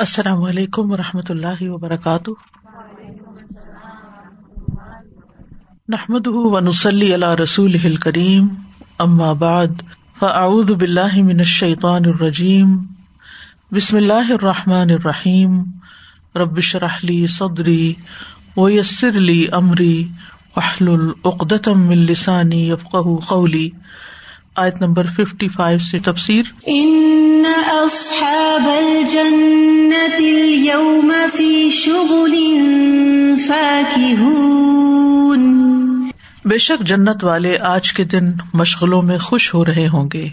السلام علیکم و رحمۃ اللہ وبرکاتہ۔ نحمد ونسلی علیہ رسول کریم ام آباد فاعوذ باللہ من الشیطان الرجیم۔ بسم اللہ الرحمٰن الرحیم۔ ربش رحلی صدری ویسر علی عمری وحل العقدم السانی یفق قولی۔ آیت نمبر ففٹی فائیو سے تفسیر۔ ان اصحاب الجنة اليوم في شغل فاكهون۔ بے شک جنت والے آج کے دن مشغلوں میں خوش ہو رہے ہوں گے۔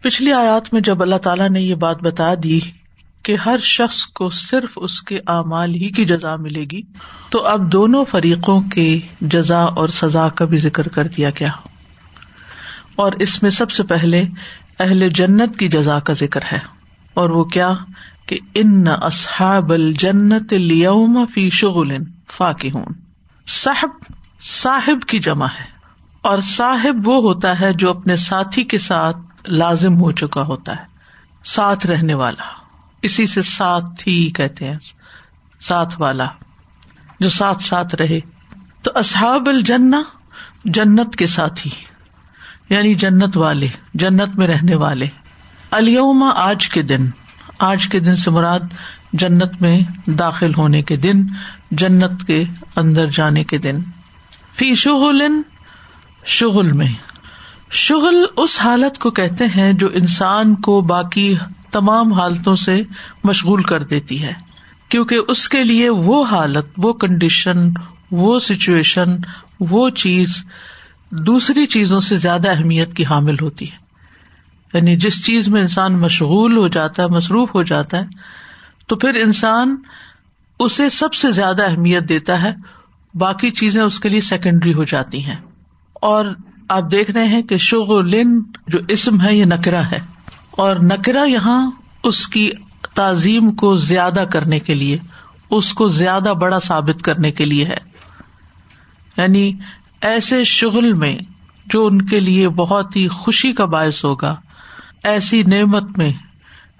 پچھلی آیات میں جب اللہ تعالیٰ نے یہ بات بتا دی کہ ہر شخص کو صرف اس کے اعمال ہی کی جزا ملے گی تو اب دونوں فریقوں کے جزا اور سزا کا بھی ذکر کر دیا گیا۔ اور اس میں سب سے پہلے اہل جنت کی جزا کا ذکر ہے۔ اور وہ کیا؟ کہ ان اصحاب الجنت لیوم فی شغل فاقہون صاحب صاحب کی جمع ہے۔ اور صاحب وہ ہوتا ہے جو اپنے ساتھی کے ساتھ لازم ہو چکا ہوتا ہے۔ ساتھ رہنے والا۔ اسی سے ساتھ ہی کہتے ہیں۔ ساتھ والا۔ جو ساتھ ساتھ رہے۔ تو اصحاب الجنہ جنت کے ساتھی۔ یعنی جنت والے، جنت میں رہنے والے۔ علیما آج کے دن، آج کے دن سے مراد جنت میں داخل ہونے کے دن، جنت کے اندر جانے کے دن۔ فی شغل شغل میں۔ شغل اس حالت کو کہتے ہیں جو انسان کو باقی تمام حالتوں سے مشغول کر دیتی ہے۔ کیونکہ اس کے لیے وہ حالت، وہ کنڈیشن وہ سچویشن وہ چیز دوسری چیزوں سے زیادہ اہمیت کی حامل ہوتی ہے۔ یعنی جس چیز میں انسان مشغول ہو جاتا ہے، مصروف ہو جاتا ہے، تو پھر انسان اسے سب سے زیادہ اہمیت دیتا ہے۔ باقی چیزیں اس کے لیے سیکنڈری ہو جاتی ہیں۔ اور آپ دیکھ رہے ہیں کہ شغلن جو اسم ہے، یہ نکرا ہے۔ اور نکرا یہاں اس کی تعظیم کو زیادہ کرنے کے لیے، اس کو زیادہ بڑا ثابت کرنے کے لیے ہے۔ یعنی ایسے شغل میں جو ان کے لیے بہت ہی خوشی کا باعث ہوگا، ایسی نعمت میں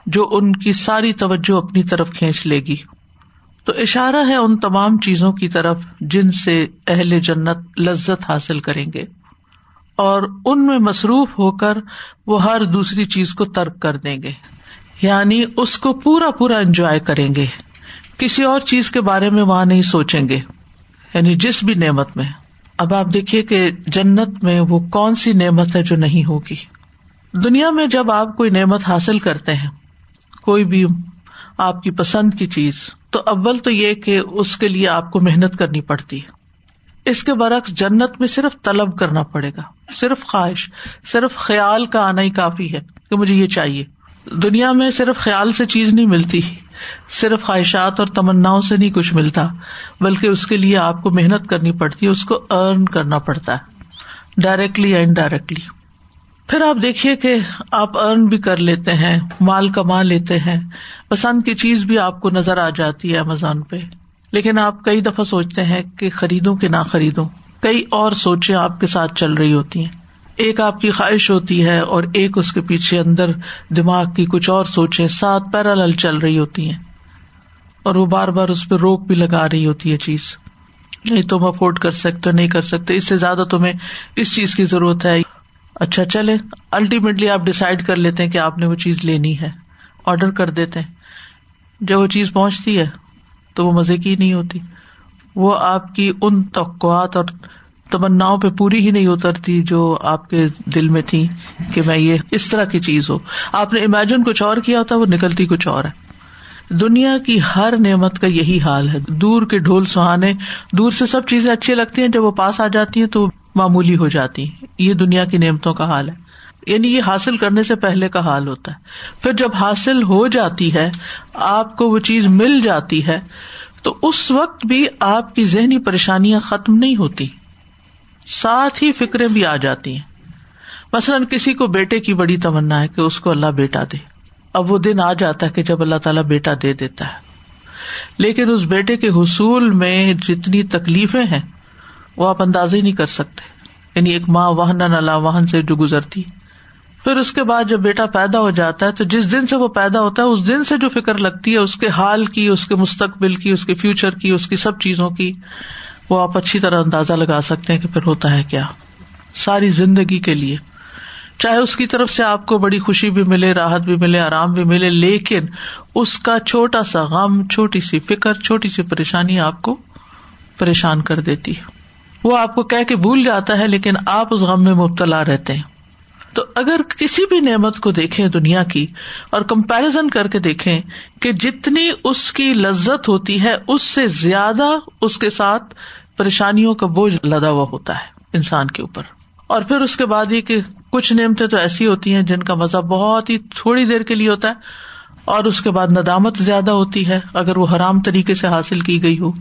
جو ان کی ساری توجہ اپنی طرف کھینچ لے گی۔ تو اشارہ ہے ان تمام چیزوں کی طرف جن سے اہل جنت لذت حاصل کریں گے۔ اور ان میں مصروف ہو کر وہ ہر دوسری چیز کو ترک کر دیں گے۔ یعنی اس کو پورا پورا انجوائے کریں گے۔ کسی اور چیز کے بارے میں وہاں نہیں سوچیں گے۔ یعنی جس بھی نعمت میں۔ اب آپ دیکھیے کہ جنت میں وہ کون سی نعمت ہے جو نہیں ہوگی؟ دنیا میں جب آپ کوئی نعمت حاصل کرتے ہیں، کوئی بھی آپ کی پسند کی چیز، تو اول تو یہ کہ اس کے لیے آپ کو محنت کرنی پڑتی ہے۔ اس کے برعکس جنت میں صرف طلب کرنا پڑے گا، صرف خواہش، صرف خیال کا آنا ہی کافی ہے کہ مجھے یہ چاہیے۔ دنیا میں صرف خیال سے چیز نہیں ملتی، صرف خواہشات اور تمنا سے نہیں کچھ ملتا، بلکہ اس کے لیے آپ کو محنت کرنی پڑتی ہے اس کو ارن کرنا پڑتا ہے ڈائریکٹلی یا انڈائریکٹلی پھر آپ دیکھیے کہ آپ ارن بھی کر لیتے ہیں، مال کما لیتے ہیں، پسند کی چیز بھی آپ کو نظر آ جاتی ہے امیزون پہ۔ لیکن آپ کئی دفعہ سوچتے ہیں کہ خریدوں کہ نہ خریدوں، کئی اور سوچیں آپ کے ساتھ چل رہی ہوتی ہیں۔ ایک آپ کی خواہش ہوتی ہے اور ایک اس کے پیچھے اندر دماغ کی کچھ اور سوچیں، سات پیرالل چل رہی ہوتی ہیں۔ اور وہ بار بار اس پہ روک بھی لگا رہی ہوتی ہے چیز۔ نہیں تم افورڈ کر سکتے، نہیں کر سکتے، اس سے زیادہ تمہیں اس چیز کی ضرورت ہے۔ اچھا چلے الٹیمیٹلی آپ ڈسائڈ کر لیتے ہیں کہ آپ نے وہ چیز لینی ہے۔ آرڈر کر دیتے ہیں۔ جب وہ چیز پہنچتی ہے تو وہ مزے کی نہیں ہوتی۔ وہ آپ کی ان توقعات اور تمنا پہ پوری ہی نہیں اترتی جو آپ کے دل میں تھی کہ میں یہ اس طرح کی چیز ہو آپ نے امیجن کچھ اور کیا ہوتا، وہ نکلتی کچھ اور ہے۔ دنیا کی ہر نعمت کا یہی حال ہے۔ دور کے ڈھول سہانے، دور سے سب چیزیں اچھی لگتی ہیں، جب وہ پاس آ جاتی ہیں تو معمولی ہو جاتی یہ دنیا کی نعمتوں کا حال ہے۔ یعنی یہ حاصل کرنے سے پہلے کا حال ہوتا ہے۔ پھر جب حاصل ہو جاتی ہے، آپ کو وہ چیز مل جاتی ہے، تو اس وقت بھی آپ کی ذہنی پریشانیاں ختم نہیں ہوتی۔ ساتھ ہی فکریں بھی آ جاتی ہیں۔ مثلاً کسی کو بیٹے کی بڑی تمنا ہے کہ اس کو اللہ بیٹا دے۔ اب وہ دن آ جاتا ہے کہ جب اللہ تعالیٰ بیٹا دے دیتا ہے۔ لیکن اس بیٹے کے حصول میں جتنی تکلیفیں ہیں، وہ آپ اندازہ ہی نہیں کر سکتے۔ یعنی ایک ماں واہن نلا واہن سے جو گزرتی۔ پھر اس کے بعد جب بیٹا پیدا ہو جاتا ہے تو جس دن سے وہ پیدا ہوتا ہے، اس دن سے جو فکر لگتی ہے، اس کے حال کی، اس کے مستقبل کی، اس کے فیوچر کی، اس کی سب چیزوں کی۔ وہ آپ اچھی طرح اندازہ لگا سکتے ہیں کہ پھر ہوتا ہے کیا۔ ساری زندگی کے لیے۔ چاہے اس کی طرف سے آپ کو بڑی خوشی بھی ملے، راحت بھی ملے، آرام بھی ملے، لیکن اس کا چھوٹا سا غم، چھوٹی سی فکر، چھوٹی سی پریشانی آپ کو پریشان کر دیتی۔ ہے وہ آپ کو کہہ کے بھول جاتا ہے، لیکن آپ اس غم میں مبتلا رہتے ہیں۔ تو اگر کسی بھی نعمت کو دیکھیں دنیا کی اور کمپیرزن کر کے دیکھیں کہ جتنی اس کی لذت ہوتی ہے، اس سے زیادہ اس کے ساتھ پریشانیوں کا بوجھ لدا ہوا ہوتا ہے انسان کے اوپر۔ اور پھر اس کے بعد یہ کہ کچھ نعمتیں تو ایسی ہوتی ہیں جن کا مزہ بہت ہی تھوڑی دیر کے لیے ہوتا ہے اور اس کے بعد ندامت زیادہ ہوتی ہے اگر وہ حرام طریقے سے حاصل کی گئی ہو۔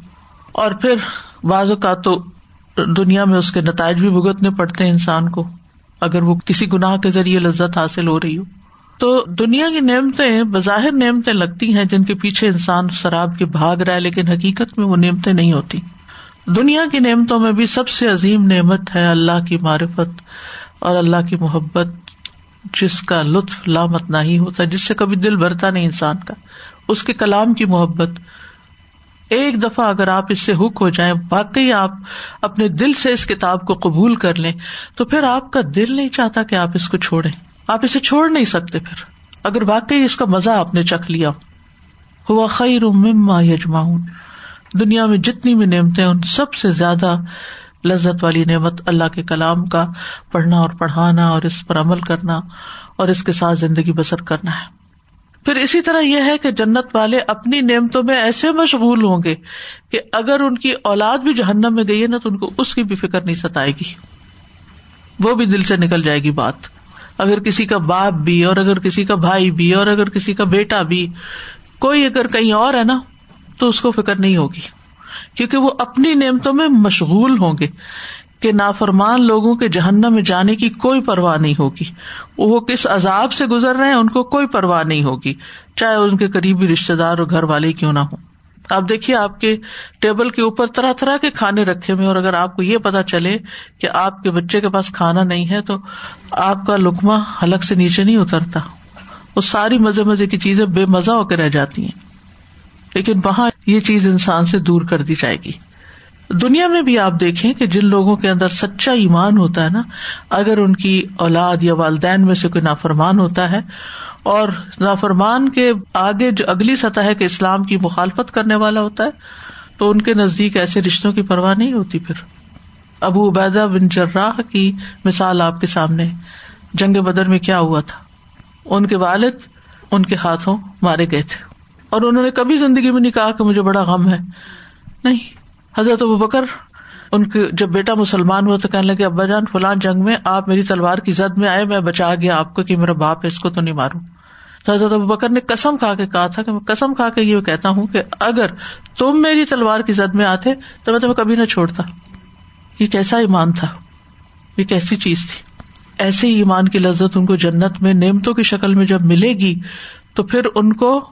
اور پھر بعض اوقات تو دنیا میں اس کے نتائج بھی بھگتنے پڑتے ہیں انسان کو۔ اگر وہ کسی گناہ کے ذریعے لذت حاصل ہو رہی ہو۔ تو دنیا کی نعمتیں بظاہر نعمتیں لگتی ہیں جن کے پیچھے انسان شراب کے بھاگ رہا ہے، لیکن حقیقت میں وہ نعمتیں نہیں ہوتی۔ دنیا کی نعمتوں میں بھی سب سے عظیم نعمت ہے اللہ کی معرفت اور اللہ کی محبت، جس کا لطف لامت نہ ہی ہوتا جس سے کبھی دل بھرتا نہیں انسان کا۔ اس کے کلام کی محبت ایک دفعہ اگر آپ اس سے ہک ہو جائیں، واقعی آپ اپنے دل سے اس کتاب کو قبول کر لیں، تو پھر آپ کا دل نہیں چاہتا کہ آپ اس کو چھوڑیں۔ آپ اسے چھوڑ نہیں سکتے پھر۔ اگر واقعی اس کا مزہ آپ نے چکھ لیا، ہوا خیر مما یجماؤن دنیا میں جتنی بھی نعمتیں ان سب سے زیادہ لذت والی نعمت اللہ کے کلام کا پڑھنا اور پڑھانا اور اس پر عمل کرنا اور اس کے ساتھ زندگی بسر کرنا ہے۔ پھر اسی طرح یہ ہے کہ جنت والے اپنی نعمتوں میں ایسے مشغول ہوں گے کہ اگر ان کی اولاد بھی جہنم میں گئی ہے نا تو ان کو اس کی بھی فکر نہیں ستائے گی۔ وہ بھی دل سے نکل جائے گی بات۔ اگر کسی کا باپ بھی اور اگر کسی کا بھائی بھی اور اگر کسی کا بیٹا بھی کوئی اگر کہیں اور ہے نا تو اس کو فکر نہیں ہوگی۔ کیونکہ وہ اپنی نعمتوں میں مشغول ہوں گے۔ کہ نافرمان لوگوں کے جہنم میں جانے کی کوئی پرواہ نہیں ہوگی۔ وہ کس عذاب سے گزر رہے ہیں، ان کو کوئی پرواہ نہیں ہوگی۔ چاہے ان کے قریبی رشتے دار اور گھر والے کیوں نہ ہوں۔ آپ دیکھیے، آپ کے ٹیبل کے اوپر طرح طرح کے کھانے رکھے ہوئے اور اگر آپ کو یہ پتا چلے کہ آپ کے بچے کے پاس کھانا نہیں ہے، تو آپ کا لکما حلق سے نیچے نہیں اترتا۔ وہ ساری مزے مزے کی چیزیں بے مزہ ہو کے رہ جاتی ہیں۔ لیکن وہاں یہ چیز انسان سے دور کر دی جائے گی۔ دنیا میں بھی آپ دیکھیں کہ جن لوگوں کے اندر سچا ایمان ہوتا ہے نا، اگر ان کی اولاد یا والدین میں سے کوئی نافرمان ہوتا ہے، اور نافرمان کے آگے جو اگلی سطح ہے کہ اسلام کی مخالفت کرنے والا ہوتا ہے، تو ان کے نزدیک ایسے رشتوں کی پرواہ نہیں ہوتی پھر۔ ابو عبیدہ بن جراہ کی مثال آپ کے سامنے، جنگ بدر میں کیا ہوا تھا؟ ان کے والد ان کے ہاتھوں مارے گئے تھے۔ اور انہوں نے کبھی زندگی میں نہیں کہا کہ مجھے بڑا غم ہے۔ نہیں۔ حضرت ابو بکر، ان کے جب بیٹا مسلمان ہوا تو کہنے لگے، ابا جان، فلان جنگ میں آپ میری تلوار کی زد میں آئے، میں بچا گیا آپ کو کہ میرا باپ ہے، اس کو تو نہیں ماروں۔ تو حضرت ابو بکر نے قسم کھا کے کہا تھا کہ میں قسم کھا کے یہ کہتا ہوں کہ اگر تم میری تلوار کی زد میں آتے تو میں تمہیں کبھی نہ چھوڑتا۔ یہ کیسا ایمان تھا؟ یہ کیسی چیز تھی؟ ایسے ہی ایمان کی لذت ان کو جنت میں، نعمتوں کی شکل میں جب ملے گی تو پھر ان کو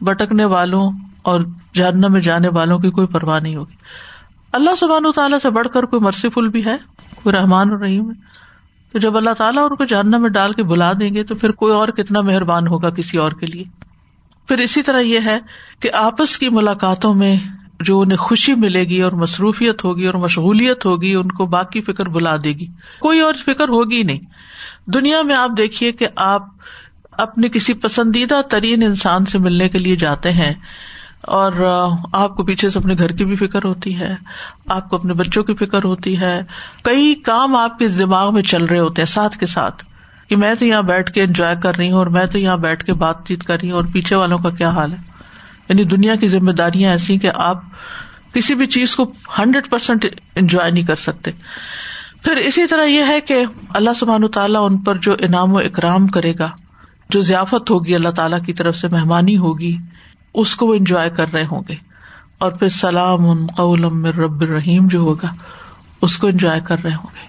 بٹکنے والوں اور جہنم میں جانے والوں کی کوئی پرواہ نہیں ہوگی۔ اللہ سبحان و تعالیٰ سے بڑھ کر کوئی مرسیفل بھی ہے، کوئی رحمان اور رحیم ہے۔ تو جب اللہ تعالیٰ ان کو جہنم میں ڈال کے بلا دیں گے تو پھر کوئی اور کتنا مہربان ہوگا کسی اور کے لیے۔ پھر اسی طرح یہ ہے کہ آپس کی ملاقاتوں میں جو انہیں خوشی ملے گی اور مصروفیت ہوگی اور مشغولیت ہوگی، ان کو باقی فکر بلا دے گی۔ کوئی اور فکر ہوگی نہیں۔ دنیا میں آپ دیکھیے کہ آپ اپنے کسی پسندیدہ ترین انسان سے ملنے کے لیے جاتے ہیں۔ اور آپ کو پیچھے سے اپنے گھر کی بھی فکر ہوتی ہے، آپ کو اپنے بچوں کی فکر ہوتی ہے۔ کئی کام آپ کے دماغ میں چل رہے ہوتے ہیں ساتھ کے ساتھ، کہ میں تو یہاں بیٹھ کے انجوائے کر رہی ہوں اور میں تو یہاں بیٹھ کے بات چیت کر رہی ہوں اور پیچھے والوں کا کیا حال ہے؟ یعنی دنیا کی ذمہ داریاں ایسی کہ آپ کسی بھی چیز کو ہنڈریڈ پرسینٹ انجوائے نہیں کر سکتے۔ پھر اسی طرح یہ ہے کہ اللہ سبحان تعالیٰ ان پر جو انعام و اکرام کرے گا، جو ضیافت ہوگی اللہ تعالیٰ کی طرف سے، مہمانی ہوگی اس کو وہ انجوائے کر رہے ہوں گے۔ اور پھر سلام ان قول رب الرحیم جو ہوگا، اس کو انجوائے کر رہے ہوں گے۔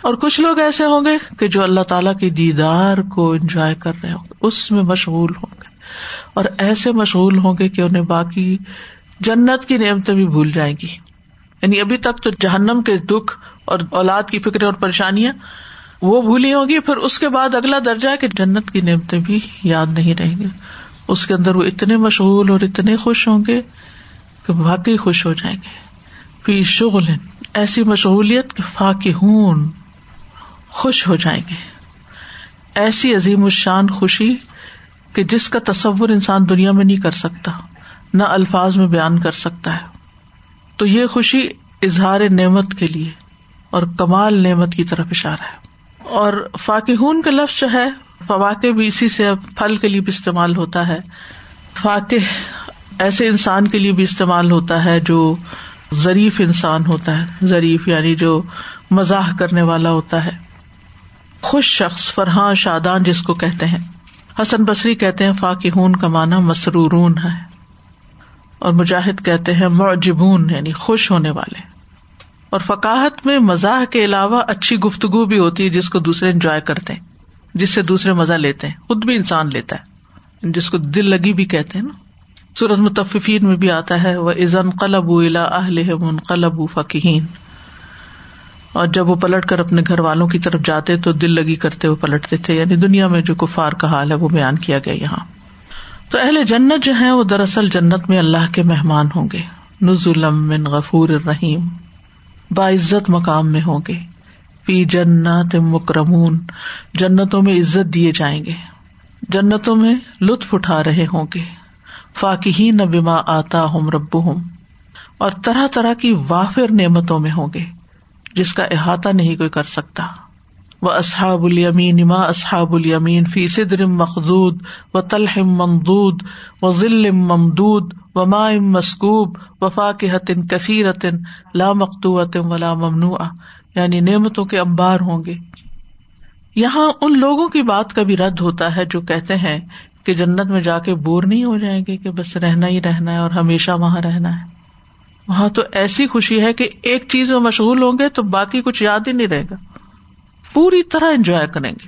اور کچھ لوگ ایسے ہوں گے کہ جو اللہ تعالیٰ کے دیدار کو انجوائے کر رہے ہوں گے، اس میں مشغول ہوں گے۔ اور ایسے مشغول ہوں گے کہ انہیں باقی جنت کی نعمتیں بھی بھول جائیں گی۔ یعنی ابھی تک تو جہنم کے دکھ اور اولاد کی فکر اور پریشانیاں وہ بھولی ہوگی پھر اس کے بعد اگلا درجہ ہے کہ جنت کی نعمتیں بھی یاد نہیں رہیں گے اس کے اندر وہ اتنے مشغول اور اتنے خوش ہوں گے کہ واقعی خوش ہو جائیں گے۔ پی شغل، ایسی مشغولیت کہ فاقی ہون خوش ہو جائیں گے۔ ایسی عظیم الشان خوشی کہ جس کا تصور انسان دنیا میں نہیں کر سکتا، نہ الفاظ میں بیان کر سکتا ہے۔ تو یہ خوشی اظہار نعمت کے لیے اور کمال نعمت کی طرف اشارہ ہے۔ اور فاقہون کا لفظ جو ہے فواقع بھی اسی سے پھل کے لیے بھی استعمال ہوتا ہے۔ فاقح ایسے انسان کے لیے بھی استعمال ہوتا ہے جو ظریف انسان ہوتا ہے۔ ظریف یعنی جو مزاح کرنے والا ہوتا ہے۔ خوش شخص، فرحان، شادان جس کو کہتے ہیں۔ حسن بصری کہتے ہیں فاقہون کا معنی مسرورون ہے۔ اور مجاہد کہتے ہیں، معجبون یعنی خوش ہونے والے۔ اور فکاہت میں مزاح کے علاوہ اچھی گفتگو بھی ہوتی ہے جس کو دوسرے انجوائے کرتے ہیں۔ جس سے دوسرے مزہ لیتے ہیں، خود بھی انسان لیتا ہے۔ جس کو دل لگی بھی کہتے ہیں نا۔ سورت متفین میں بھی آتا ہے وہ عزن قلب الا اہل منقلب فقین اور جب وہ پلٹ کر اپنے گھر والوں کی طرف جاتے تو دل لگی کرتے ہوئے پلٹتے تھے۔ یعنی دنیا میں جو کفار کا حال ہے، وہ بیان کیا گیا یہاں۔ تو اہل جنت جو ہے وہ دراصل جنت میں اللہ کے مہمان ہوں گے۔ من غفور الرحیم۔ باعزت مقام میں ہوں گے۔ پی جنت مکرمون، جنتوں میں عزت دیے جائیں گے۔ جنتوں میں لطف اٹھا رہے ہوں گے۔ فاقی نہ بیما آتا ہوں رب ہوں اور طرح طرح کی وافر نعمتوں میں ہوں گے، جس کا احاطہ نہیں کوئی کر سکتا۔ وہ اصحاب الیمین اما اصحاب الیمین فی صدر مخدود و تلحم ممدود و ذل ممدود و ما مسکوب وفا کے حتن کثیرتن لا مقتوۃ ولا ممنوع یعنی نعمتوں کے امبار ہوں گے۔ یہاں ان لوگوں کی بات کا بھی رد ہوتا ہے جو کہتے ہیں کہ جنت میں جا کے بور نہیں ہو جائیں گے کہ بس رہنا ہی رہنا ہے اور ہمیشہ وہاں رہنا ہے۔ وہاں تو ایسی خوشی ہے کہ ایک چیز میں مشغول ہوں گے تو باقی کچھ یاد ہی نہیں رہے گا۔ پوری طرح انجوائے کریں گے۔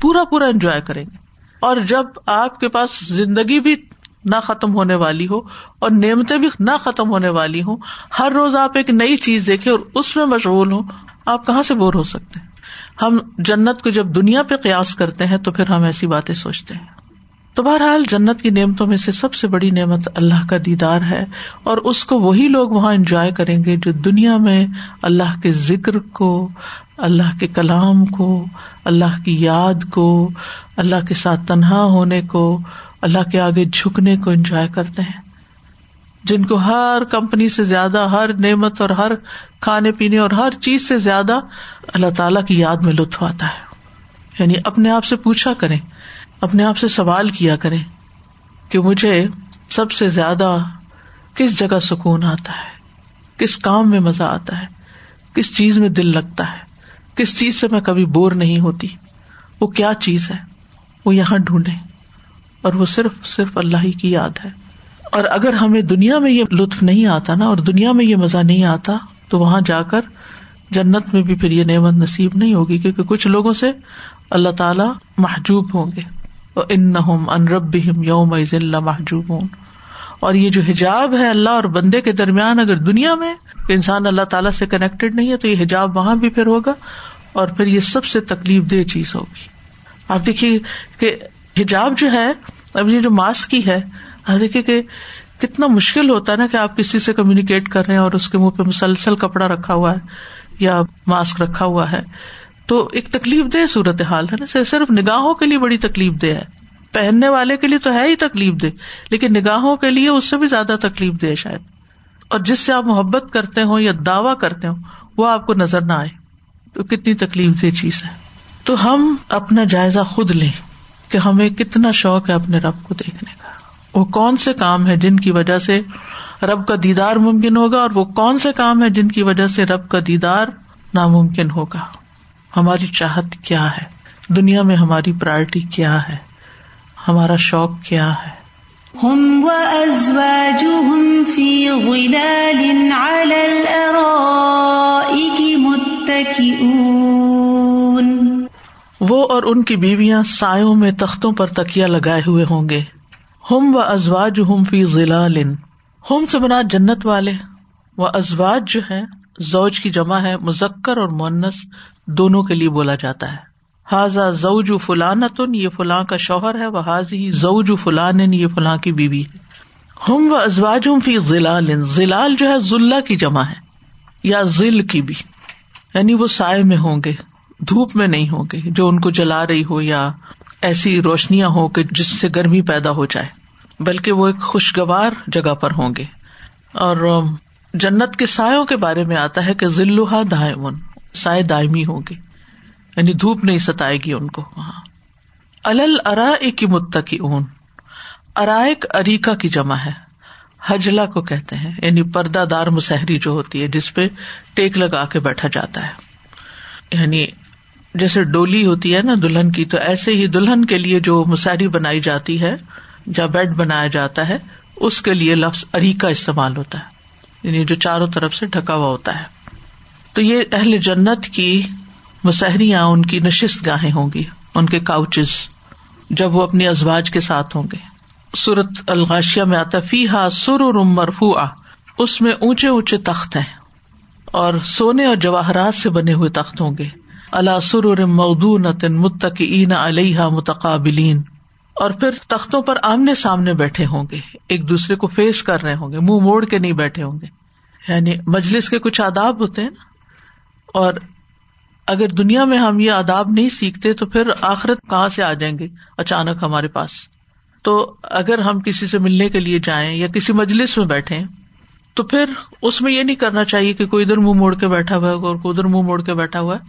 پورا پورا انجوائے کریں گے۔ اور جب آپ کے پاس زندگی بھی نہ ختم ہونے والی ہو اور نعمتیں بھی نہ ختم ہونے والی ہوں، ہر روز آپ ایک نئی چیز دیکھے اور اس میں مشغول ہوں آپ کہاں سے بور ہو سکتے ہیں؟ ہم جنت کو جب دنیا پہ قیاس کرتے ہیں تو پھر ہم ایسی باتیں سوچتے ہیں۔ تو بہرحال جنت کی نعمتوں میں سے سب سے بڑی نعمت اللہ کا دیدار ہے اور اس کو وہی لوگ وہاں انجوائے کریں گے جو دنیا میں اللہ کے ذکر کو، اللہ کے کلام کو، اللہ کی یاد کو، اللہ کے ساتھ تنہا ہونے کو، اللہ کے آگے جھکنے کو انجوائے کرتے ہیں۔ جن کو ہر کمپنی سے زیادہ، ہر نعمت اور ہر کھانے پینے اور ہر چیز سے زیادہ اللہ تعالی کی یاد میں لطف آتا ہے۔ یعنی اپنے آپ سے پوچھا کریں، اپنے آپ سے سوال کیا کریں کہ مجھے سب سے زیادہ کس جگہ سکون آتا ہے؟ کس کام میں مزہ آتا ہے؟ کس چیز میں دل لگتا ہے؟ کس چیز سے میں کبھی بور نہیں ہوتی؟ وہ کیا چیز ہے؟ وہ یہاں ڈھونڈے اور وہ صرف صرف اللہ ہی کی یاد ہے۔ اور اگر ہمیں دنیا میں یہ لطف نہیں آتا نا اور دنیا میں یہ مزہ نہیں آتا، تو وہاں جا کر جنت میں بھی پھر یہ نعمت نصیب نہیں ہوگی، کیونکہ کچھ لوگوں سے اللہ تعالی محجوب ہوں گے۔ ان ان رب یوم محجوب ہوں اور یہ جو حجاب ہے اللہ اور بندے کے درمیان اگر دنیا میں انسان اللہ تعالیٰ سے کنیکٹڈ نہیں ہے، تو یہ حجاب وہاں بھی پھر ہوگا اور پھر یہ سب سے تکلیف دہ چیز ہوگی۔ آپ دیکھیے کہ حجاب جو ہے، اب یہ جو ماسک کی ہے دیکھیے کہ کتنا مشکل ہوتا ہے نا کہ آپ کسی سے کمیونیکیٹ کر رہے ہیں اور اس کے منہ پہ مسلسل کپڑا رکھا ہوا ہے یا ماسک رکھا ہوا ہے۔ تو ایک تکلیف دہ صورت حال ہے نا، صرف نگاہوں کے لیے بڑی تکلیف دہ ہے۔ پہننے والے کے لیے تو ہے ہی تکلیف دہ، لیکن نگاہوں کے لیے اس سے بھی زیادہ تکلیف دہ شاید۔ اور جس سے آپ محبت کرتے ہو یا دعوی کرتے ہو وہ آپ کو نظر نہ آئے۔ تو کتنی تکلیف دہ چیز ہے۔ تو ہم اپنا جائزہ خود لیں کہ ہمیں کتنا شوق ہے اپنے رب کو دیکھنے کا۔ وہ کون سے کام ہے جن کی وجہ سے رب کا دیدار ممکن ہوگا اور وہ کون سے کام ہے جن کی وجہ سے رب کا دیدار ناممکن ہوگا؟ ہماری چاہت کیا ہے؟ دنیا میں ہماری پرائرٹی کیا ہے؟ ہمارا شوق کیا ہے؟ وہ اور ان کی بیویاں سایوں میں تختوں پر تکیا لگائے ہوئے ہوں گے۔ ہم و ازواج ہم فی ضلع ہوم سے بنا جنت والے وہ ازواج جو ہے زوج کی جمع ہے مزکر اور مونس دونوں کے لیے بولا جاتا ہے۔ حاضا زوج فلانتن یہ فلاں کا شوہر ہے وہ حاضی زوج فلان، یہ فلاں کی بیوی ہے۔ ہم و ازواج ہوں فی ضلال ضلال جو ہے، ذلہ کی جمع ہے، یا ذل کی بھی۔ یعنی وہ سائے میں ہوں گے، دھوپ میں نہیں ہوں گے، جو ان کو جلا رہی ہو، یا ایسی روشنیاں ہو کہ جس سے گرمی پیدا ہو جائے۔ بلکہ وہ ایک خوشگوار جگہ پر ہوں گے۔ اور جنت کے سایوں کے بارے میں آتا ہے کہ ذلحا دائمن سائے دائمی ہوں گے۔ یعنی دھوپ نہیں ستائے گی ان کو۔ وہاں الل ارا کی متقی اون ارائک اریکا کی جمع ہے۔ حجلا کو کہتے ہیں۔ یعنی پردہ دار مسحری جو ہوتی ہے، جس پہ ٹیک لگا کے بیٹھا جاتا ہے۔ یعنی جیسے ڈولی ہوتی ہے نا دلہن کی، تو ایسے ہی دلہن کے لیے جو مسحری بنائی جاتی ہے یا بیڈ بنایا جاتا ہے، اس کے لیے لفظ اریکا استعمال ہوتا ہے۔ یعنی جو چاروں طرف سے ڈھکا ہوا ہوتا ہے۔ تو یہ اہل جنت کی مسحریاں، ان کی نشست گاہیں ہوں گی، ان کے کاؤچز جب وہ اپنی ازواج کے ساتھ ہوں گے۔ سورت الغاشیا میں آتا فی ہا سر مرفو اس میں اونچے اونچے تخت ہیں اور سونے اور جواہرات سے بنے ہوئے تخت ہوں گے۔ اللہ سر مودون متقین علیہ متقابلین۔ اور پھر تختوں پر آمنے سامنے بیٹھے ہوں گے۔ ایک دوسرے کو فیس کر رہے ہوں گے، منہ موڑ کے نہیں بیٹھے ہوں گے۔ یعنی مجلس کے کچھ آداب ہوتے ہیں نا؟ اور اگر دنیا میں ہم یہ آداب نہیں سیکھتے تو پھر آخرت کہاں سے آ جائیں گے؟ اچانک ہمارے پاس۔ تو اگر ہم کسی سے ملنے کے لیے جائیں یا کسی مجلس میں بیٹھے تو پھر اس میں یہ نہیں کرنا چاہیے کہ کوئی ادھر منہ موڑ کے بیٹھا ہوا ہے اور کوئی ادھر منہ موڑ کے بیٹھا ہوا ہے،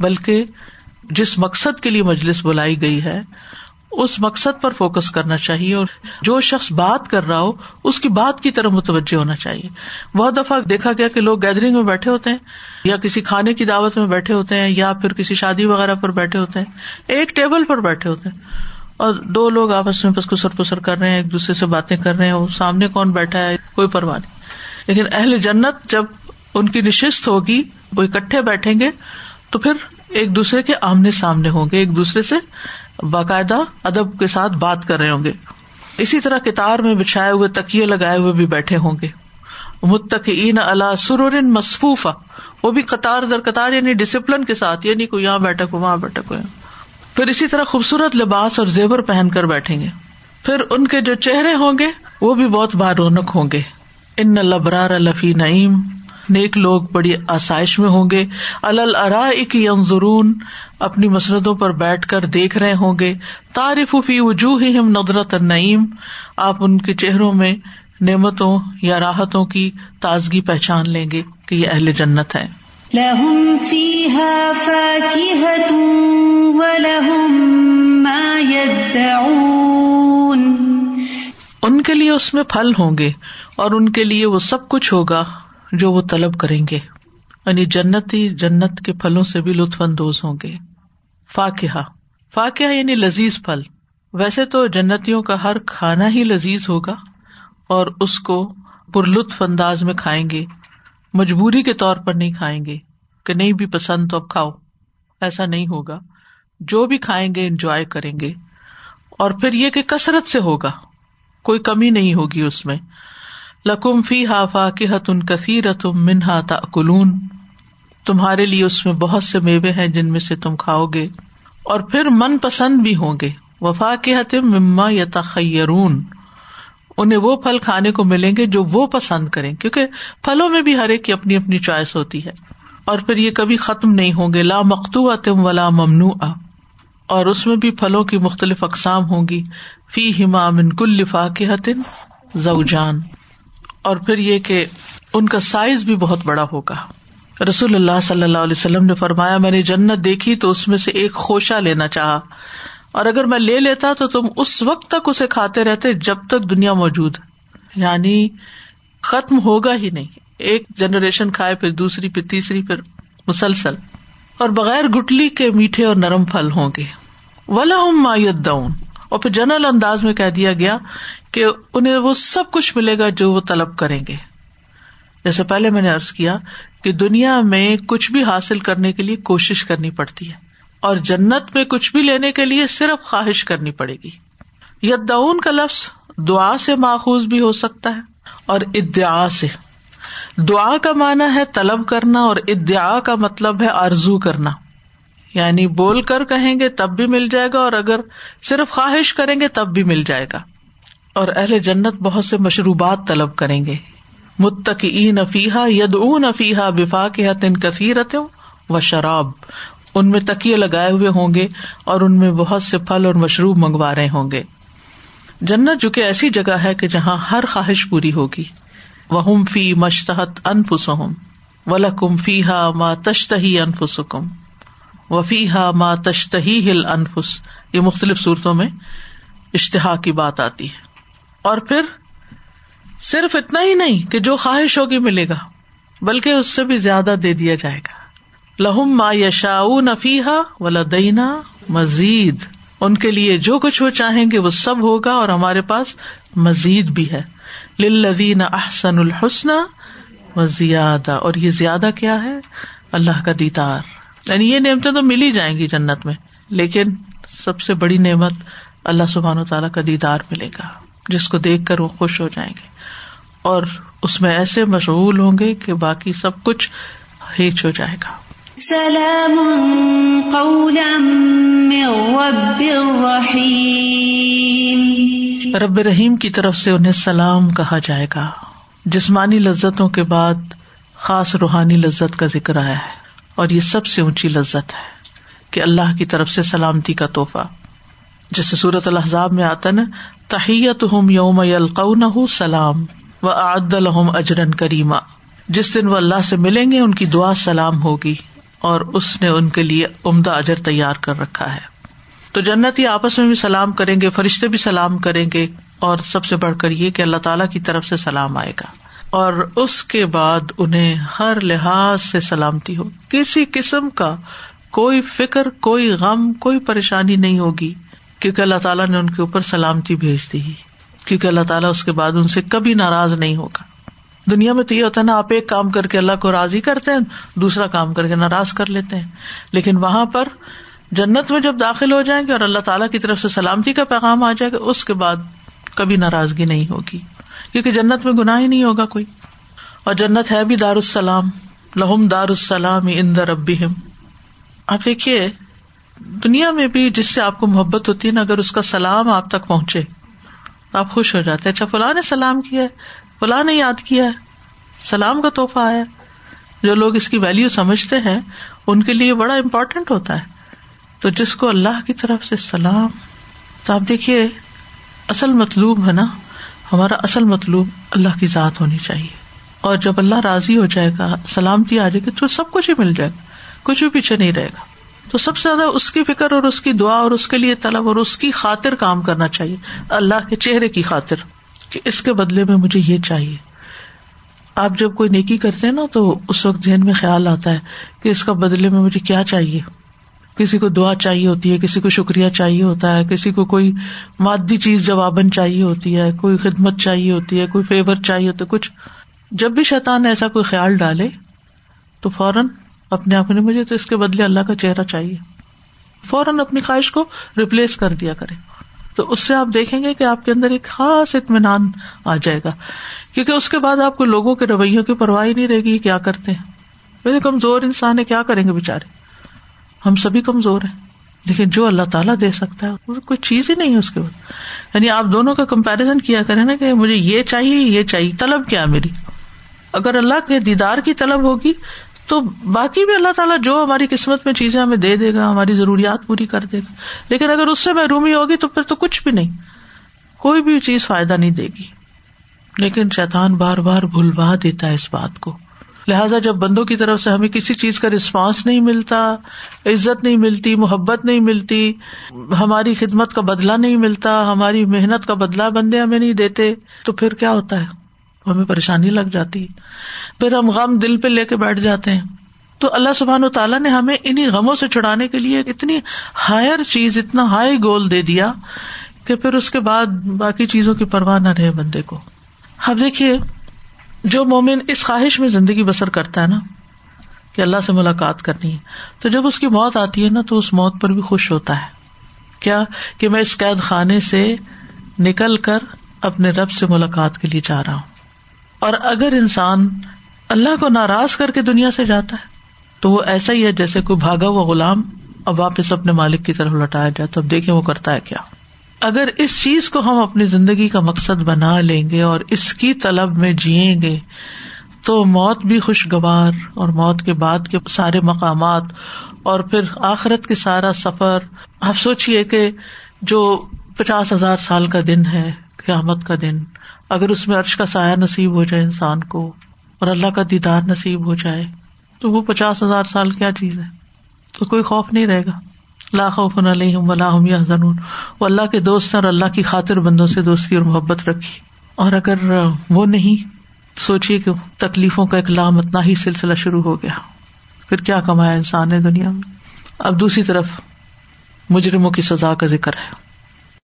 بلکہ جس مقصد کے لیے مجلس بلائی گئی ہے اس مقصد پر فوکس کرنا چاہیے اور جو شخص بات کر رہا ہو، اس کی بات کی طرف متوجہ ہونا چاہیے۔ بہت دفعہ دیکھا گیا کہ لوگ گیدرنگ میں بیٹھے ہوتے ہیں، یا کسی کھانے کی دعوت میں بیٹھے ہوتے ہیں، یا پھر کسی شادی وغیرہ پر بیٹھے ہوتے ہیں۔ ایک ٹیبل پر بیٹھے ہوتے ہیں۔ اور دو لوگ آپس میں بس کسر پسر کر رہے ہیں، ایک دوسرے سے باتیں کر رہے ہیں سامنے کون بیٹھا ہے، کوئی پرواہ نہیں۔ لیکن اہل جنت جب ان کی نشست ہوگی، وہ اکٹھے بیٹھیں گے، تو پھر ایک دوسرے کے آمنے سامنے ہوں گے، ایک دوسرے سے باقاعدہ ادب کے ساتھ بات کر رہے ہوں گے۔ اسی طرح کتار میں بچھائے ہوئے تکیے لگائے ہوئے بھی بیٹھے ہوں گے۔ متقین اللہ سرور مصفوفا وہ بھی قطار در قطار یعنی ڈسپلن کے ساتھ یعنی کوئی یہاں بیٹھک ہو وہاں بیٹھک ہو پھر اسی طرح خوبصورت لباس اور زیور پہن کر بیٹھیں گے۔ پھر ان کے جو چہرے ہوں گے، وہ بھی بہت بارونق ہوں گے۔ ان لبرار الفی نعیم۔ نیک لوگ بڑی آسائش میں ہوں گے۔ الرا ینظرون اپنی مسردوں پر بیٹھ کر دیکھ رہے ہوں گے۔ تعریف فی وجوہ ہم ندرت نعیم آپ ان کے چہروں میں نعمتوں یا راحتوں کی تازگی پہچان لیں گے کہ یہ اہل جنت ہے ان کے لیے اس میں پھل ہوں گے اور ان کے لیے وہ سب کچھ ہوگا۔ جو وہ طلب کریں گے۔ یعنی جنتی، جنت کے پھلوں سے بھی لطف اندوز ہوں گے۔ فاقہ فاقہ یعنی لذیذ پھل۔ ویسے تو جنتیوں کا ہر کھانا ہی لذیذ ہوگا اور اس کو پر لطف انداز میں کھائیں گے۔ مجبوری کے طور پر نہیں کھائیں گے کہ نہیں بھی پسند تو اب کھاؤ۔ ایسا نہیں ہوگا۔ جو بھی کھائیں گے انجوائے کریں گے۔ اور پھر یہ کہ کثرت سے ہوگا۔ کوئی کمی نہیں ہوگی اس میں۔ لکم فی ہا فا کی حتن کثیر تم منہا کلون تمہارے لیے اس میں بہت سے میوے ہیں جن میں سے تم کھاؤ گے، اور پھر من پسند بھی ہوں گے۔ وفا کے حتم مما یا تخیرون انہیں وہ پھل کھانے کو ملیں گے جو وہ پسند کریں، کیونکہ پھلوں میں بھی ہر ایک کی اپنی اپنی چوائس ہوتی ہے۔ اور پھر یہ کبھی ختم نہیں ہوں گے، لا مختو تم ولا ممنوع اور اس میں بھی پھلوں کی مختلف اقسام ہوں گی۔ فی ہما من کل لفا کے حتن زوجان۔ اور پھر یہ کہ ان کا سائز بھی بہت بڑا ہوگا۔ رسول اللہ صلی اللہ علیہ وسلم نے فرمایا، میں نے جنت دیکھی تو اس میں سے ایک خوشہ لینا چاہا۔ اور اگر میں لے لیتا تو تم اس وقت تک اسے کھاتے رہتے جب تک دنیا موجود یعنی ختم ہوگا ہی نہیں۔ ایک جنریشن کھائے پھر دوسری پھر تیسری پھر مسلسل۔ اور بغیر گٹلی کے میٹھے اور نرم پھل ہوں گے۔ ولا مایت اور پھر جنرل انداز میں کہہ دیا گیا کہ انہیں وہ سب کچھ ملے گا جو وہ طلب کریں گے۔ جیسے پہلے میں نے ارض کیا کہ دنیا میں کچھ بھی حاصل کرنے کے لیے کوشش کرنی پڑتی ہے اور جنت میں کچھ بھی لینے کے لیے صرف خواہش کرنی پڑے گی۔ یدعون کا لفظ دعا سے ماخوذ بھی ہو سکتا ہے اور ادعا سے۔ دعا کا معنی ہے طلب کرنا اور ادعا کا مطلب ہے آرزو کرنا۔ یعنی بول کر کہیں گے تب بھی مل جائے گا اور اگر صرف خواہش کریں گے تب بھی مل جائے گا۔ اور اہل جنت بہت سے مشروبات طلب کریں گے۔ متق نفیحا ید اون افیحا بفا کے حتن کثیرت و شراب۔ ان میں تکیے لگائے ہوئے ہوں گے اور ان میں بہت سے پھل اور مشروب منگوا رہے ہوں گے۔ جنت جو کہ ایسی جگہ ہے کہ جہاں ہر خواہش پوری ہوگی۔ وہ فی مشتحت انفسم ولکم فی ہا ما تشتہی انفسکم وفی ہا ما تشتہی ہل انفس یہ مختلف صورتوں میں اشتہا کی بات آتی ہے۔ اور پھر صرف اتنا ہی نہیں کہ جو خواہش ہوگی ملے گا، بلکہ اس سے بھی زیادہ دے دیا جائے گا۔ لہم ما یشا نفیحا و لدینا مزید۔ ان کے لیے جو کچھ وہ چاہیں گے وہ سب ہوگا اور ہمارے پاس مزید بھی ہے۔ لدین احسن الحسن و زیادہ۔ اور یہ زیادہ کیا ہے؟ اللہ کا دیدار۔ یعنی یہ نعمتیں تو مل ہی جائیں گی جنت میں لیکن سب سے بڑی نعمت اللہ سبحان و تعالیٰ کا دیدار ملے گا جس کو دیکھ کر وہ خوش ہو جائیں گے۔ اور اس میں ایسے مشغول ہوں گے کہ باقی سب کچھ ہیچ ہو جائے گا۔ سلام رب رحیم کی طرف سے انہیں سلام کہا جائے گا۔ جسمانی لذتوں کے بعد خاص روحانی لذت کا ذکر آیا ہے۔ اور یہ سب سے اونچی لذت ہے کہ اللہ کی طرف سے سلامتی کا تحفہ۔ جسے صورت الحضاب میں آتا نا تحیت ہم یوم یلقون سلام و عد الحم اجرن کریما۔ جس دن وہ اللہ سے ملیں گے، ان کی دعا سلام ہوگی اور اس نے ان کے لیے عمدہ اجر تیار کر رکھا ہے۔ تو جنت ہی آپس میں بھی سلام کریں گے، فرشتے بھی سلام کریں گے اور سب سے بڑھ کر یہ کہ اللہ تعالیٰ کی طرف سے سلام آئے گا۔ اور اس کے بعد انہیں ہر لحاظ سے سلامتی ہو۔ کسی قسم کا کوئی فکر، کوئی غم، کوئی پریشانی نہیں ہوگی، کیونکہ اللہ تعالیٰ نے ان کے اوپر سلامتی بھیج دی کیونکہ اللہ تعالیٰ اس کے بعد ان سے کبھی ناراض نہیں ہوگا۔ دنیا میں تو یہ ہوتا ہے نا، آپ ایک کام کر کے اللہ کو راضی کرتے ہیں، دوسرا کام کر کے ناراض کر لیتے ہیں۔ لیکن وہاں پر جنت میں جب داخل ہو جائیں گے اور اللہ تعالیٰ کی طرف سے سلامتی کا پیغام آ جائے گا، اس کے بعد کبھی ناراضگی نہیں ہوگی۔ کیونکہ جنت میں گناہ ہی نہیں ہوگا کوئی۔ اور جنت ہے بھی دار السلام لہم دار السلام اندر اب آپ دیکھیے، دنیا میں بھی جس سے آپ کو محبت ہوتی ہے نا، اگر اس کا سلام آپ تک پہنچے، تو آپ خوش ہو جاتے اچھا فلاں نے سلام کیا ہے؟ فلاں نے یاد کیا ہے؟ سلام کا تحفہ آیا۔ جو لوگ اس کی ویلو سمجھتے ہیں، ان کے لیے بڑا امپورٹینٹ ہوتا ہے۔ تو جس کو اللہ کی طرف سے سلام، تو آپ دیکھیے، اصل مطلوب ہے نا ہمارا اصل مطلوب اللہ کی ذات ہونی چاہیے۔ اور جب اللہ راضی ہو جائے گا، سلامتی آ جائے گی، تو سب کچھ ہی مل جائے گا۔ کچھ بھی پیچھے نہیں رہے گا۔ تو سب سے زیادہ اس کی فکر اور اس کی دعا اور اس کے لیے طلب اور اس کی خاطر کام کرنا چاہیے۔ اللہ کے چہرے کی خاطر کہ اس کے بدلے میں مجھے یہ چاہیے۔ آپ جب کوئی نیکی کرتے ہیں نا، تو اس وقت ذہن میں خیال آتا ہے کہ اس کا بدلے میں مجھے کیا چاہیے۔ کسی کو دعا چاہیے ہوتی ہے، کسی کو شکریہ چاہیے ہوتا ہے، کسی کو کوئی مادی چیز جوابن چاہیے ہوتی ہے، کوئی خدمت چاہیے ہوتی ہے، کوئی فیور چاہیے ہوتا ہے، کچھ۔ جب بھی شیطان ایسا کوئی خیال ڈالے تو فوراً اپنے آپ نے مجھے تو اس کے بدلے اللہ کا چہرہ چاہیے۔ فوراً اپنی خواہش کو ریپلیس کر دیا کرے۔ تو اس سے آپ دیکھیں گے کہ آپ کے اندر ایک خاص اطمینان آ جائے گا۔ کیونکہ اس کے بعد آپ کو لوگوں کے رویوں کی پرواہ نہیں رہے گی کیا کرتے ہیں۔ میرے کمزور انسان ہے کیا کریں گے بےچارے ہم سبھی کمزور ہیں۔ لیکن جو اللہ تعالیٰ دے سکتا ہے کوئی چیز ہی نہیں ہے اس کے بعد۔ یعنی آپ دونوں کا کمپیرزن کیا کریں نا کہ مجھے یہ چاہیے یہ چاہیے۔ طلب کیا میری؟ اگر اللہ کے دیدار کی طلب ہوگی، تو باقی بھی اللہ تعالیٰ جو ہماری قسمت میں چیزیں ہمیں دے دے گا، ہماری ضروریات پوری کر دے گا۔ لیکن اگر اس سے محرومی ہوگی، تو پھر تو کچھ بھی نہیں۔ کوئی بھی چیز فائدہ نہیں دے گی۔ لیکن شیطان بار بار بھولوا دیتا ہے اس بات کو۔ لہٰذا جب بندوں کی طرف سے ہمیں کسی چیز کا رسپانس نہیں ملتا، عزت نہیں ملتی، محبت نہیں ملتی، ہماری خدمت کا بدلا نہیں ملتا، ہماری محنت کا بدلا بندے ہمیں نہیں دیتے، تو پھر کیا ہوتا ہے؟ ہمیں پریشانی لگ جاتی۔ پھر ہم غم دل پہ لے کے بیٹھ جاتے ہیں۔ تو اللہ سبحان و تعالیٰ نے ہمیں انہیں غموں سے چھڑانے کے لیے اتنی ہائر چیز، اتنا ہائی گول دے دیا کہ پھر اس کے بعد باقی چیزوں کی پرواہ نہ رہے بندے کو۔ اب دیکھیے جو مومن اس خواہش میں زندگی بسر کرتا ہے نا کہ اللہ سے ملاقات کرنی ہے، تو جب اس کی موت آتی ہے نا، تو اس موت پر بھی خوش ہوتا ہے۔ کیا؟ کہ میں اس قید خانے سے نکل کر اپنے رب سے ملاقات کے لیے جا رہا ہوں۔ اور اگر انسان اللہ کو ناراض کر کے دنیا سے جاتا ہے، تو وہ ایسا ہی ہے جیسے کوئی بھاگا ہوا غلام اب واپس اپنے مالک کی طرف لوٹایا جائے، تو اب دیکھیں وہ کرتا ہے کیا۔ اگر اس چیز کو ہم اپنی زندگی کا مقصد بنا لیں گے اور اس کی طلب میں جیئیں گے، تو موت بھی خوشگوار اور موت کے بعد کے سارے مقامات اور پھر آخرت کے سارا سفر۔ آپ سوچیے کہ جو پچاس ہزار سال کا دن ہے، قیامت کا دن، اگر اس میں عرش کا سایہ نصیب ہو جائے انسان کو اور اللہ کا دیدار نصیب ہو جائے، تو وہ پچاس ہزار سال کیا چیز ہے؟ تو کوئی خوف نہیں رہے گا۔ اللہ وہ اللہ کے دوست اور اللہ کی خاطر بندوں سے دوستی اور محبت رکھی۔ اور اگر وہ نہیں سوچیے کہ تکلیفوں کا ایک لامتنا ہی سلسلہ شروع ہو گیا۔ پھر کیا کمایا انسان نے دنیا میں؟ اب دوسری طرف مجرموں کی سزا کا ذکر ہے۔